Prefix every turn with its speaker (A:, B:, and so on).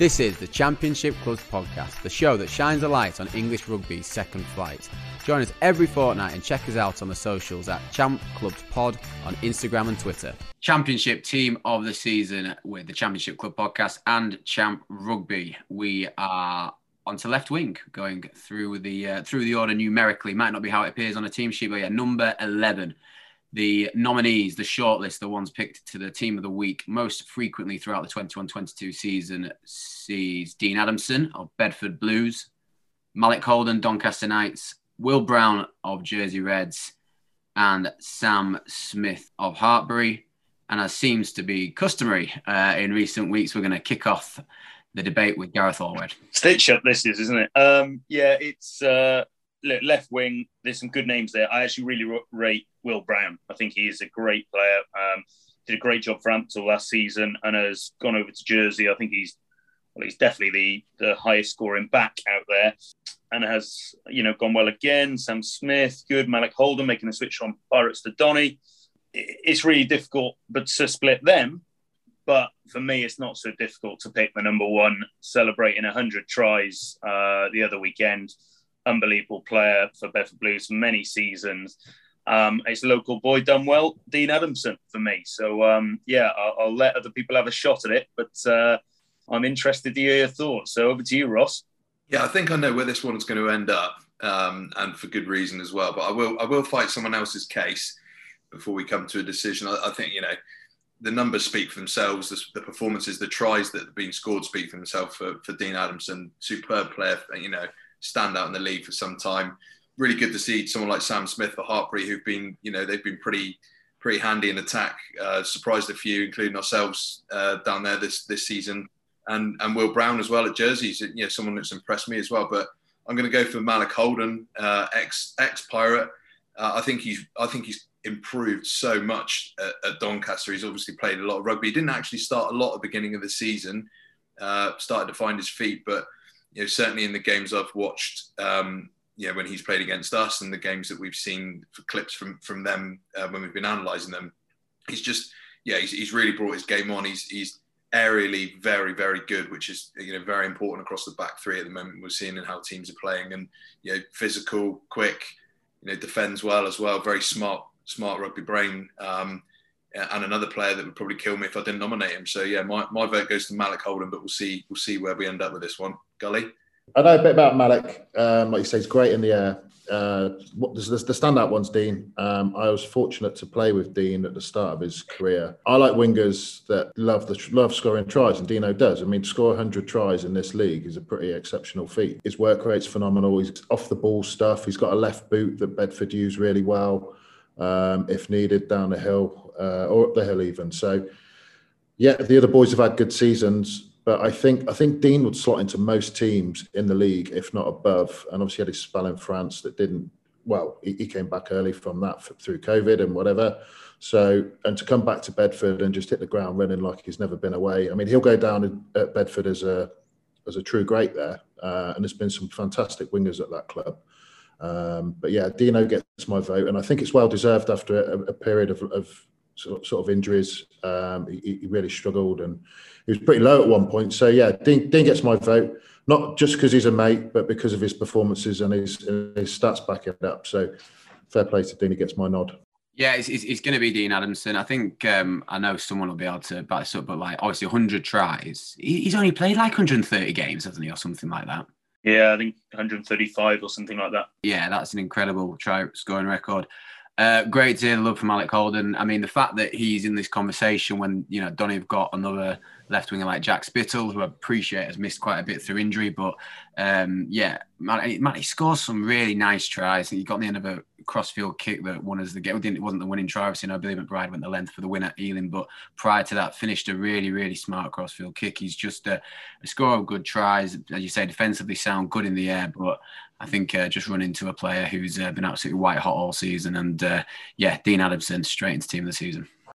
A: This is the Championship Clubs podcast, the show that shines a light on English rugby's second flight. Join us every fortnight and check us out on the socials at Champ Clubs Pod on Instagram and Twitter. Championship team of the season with the Championship Club podcast and Champ Rugby. We are onto left wing, going through the uh, through the order numerically. Might not be how it appears on a team sheet, but yeah, number eleven the nominees, the shortlist, the ones picked to the team of the week most frequently throughout the 21 22 season sees Dean Adamson of Bedford Blues, Malik Holden, Doncaster Knights, Will Brown of Jersey Reds, and Sam Smith of Hartpury. And as seems to be customary uh, in recent weeks, we're going to kick off the debate with Gareth Allred.
B: Stitch up this is, isn't it? Um, yeah, it's uh, left wing. There's some good names there. I actually really rate Will Brown. I think he is a great player. Um, did a great job for Ampthill last season and has gone over to Jersey. I think he's well, he's definitely the, the highest scoring back out there and has, you know, gone well again. Sam Smith, good. Malik Holden making the switch from Pirates to Donny. It's really difficult but to split them. But for me, it's not so difficult to pick the number one, celebrating 100 tries uh, the other weekend. Unbelievable player for Bedford Blues for many seasons. Um, it's local boy done well, Dean Adamson for me. So um, yeah, I'll, I'll, let other people have a shot at it, but uh, I'm interested to hear your thoughts. So over to you, Ross.
C: Yeah, I think I know where this one's going to end up, um, and for good reason as well. But I will I will fight someone else's case before we come to a decision. I, I think you know the numbers speak for themselves. The, the, performances, the tries that have been scored speak for themselves for, for Dean Adamson. Superb player, you know, stand out in the league for some time really good to see someone like Sam Smith for Hartpury, who've been, you know, they've been pretty pretty handy in attack. Uh, surprised a few, including ourselves uh, down there this this season, and and Will Brown as well at Jerseys. You know, someone that's impressed me as well. But I'm going to go for Malik Holden, uh, ex ex Pirate. Uh, I think he's I think he's improved so much at, at, Doncaster. He's obviously played a lot of rugby. He didn't actually start a lot at the beginning of the season. Uh, started to find his feet, but you know certainly in the games I've watched. Um, yeah, when he's played against us and the games that we've seen for clips from from them uh, when we've been analysing them, he's just yeah, he's, he's really brought his game on. He's he's aerially very very good, which is you know very important across the back three at the moment. We're seeing in how teams are playing and you know physical, quick, you know defends well as well. Very smart smart rugby brain. Um, and another player that would probably kill me if I didn't nominate him. So yeah, my, my vote goes to Malik Holden, but we'll see we'll see where we end up with this one. Gully.
D: I know a bit about Malik. Um, like you say, he's great in the air. Uh, what, the, the standout ones, Dean. Um, I was fortunate to play with Dean at the start of his career. I like wingers that love the love scoring tries, and Dino does. I mean, score 100 tries in this league is a pretty exceptional feat. His work rate's phenomenal. He's off the ball stuff. He's got a left boot that Bedford use really well, um, if needed, down the hill uh, or up the hill even. So, yeah, the other boys have had good seasons but I think I think Dean would slot into most teams in the league, if not above. And obviously, had his spell in France that didn't. Well, he, he came back early from that through COVID and whatever. So, and to come back to Bedford and just hit the ground running like he's never been away. I mean, he'll go down at Bedford as a as a true great there. Uh, and there's been some fantastic wingers at that club. Um, but yeah, Dino gets my vote, and I think it's well deserved after a, a period of, of sort, sort of injuries. Um, he, he, really struggled and he was pretty low at one point. So yeah, Dean, Dean gets my vote, not just because he's a mate, but because of his performances and his, his stats backing it up. So fair play to Dean, he gets my nod.
A: Yeah, it's, it's, it's going to be Dean Adamson. I think um, I know someone will be able to back this up, but like obviously 100 tries. He's only played like 130 games, hasn't he, or something like that?
B: Yeah, I think 135 or something like that.
A: Yeah, that's an incredible try scoring record. Uh, great to hear the love from Malik Holden. I mean, the fact that he's in this conversation when, you know, Donny have got another left winger like Jack Spittle, who I appreciate has missed quite a bit through injury. But um, yeah, man, man, he scores some really nice tries. He got the end of a crossfield kick that won us the game. It wasn't the winning try, obviously. I believe McBride went the length for the win at Ealing. But prior to that, finished a really, really smart crossfield kick. He's just a, a of good tries. As you say, defensively sound, good in the air. But I think uh, just run into a player who's uh, been absolutely white hot all season. And uh, yeah, Dean Adamson straight into team of the season.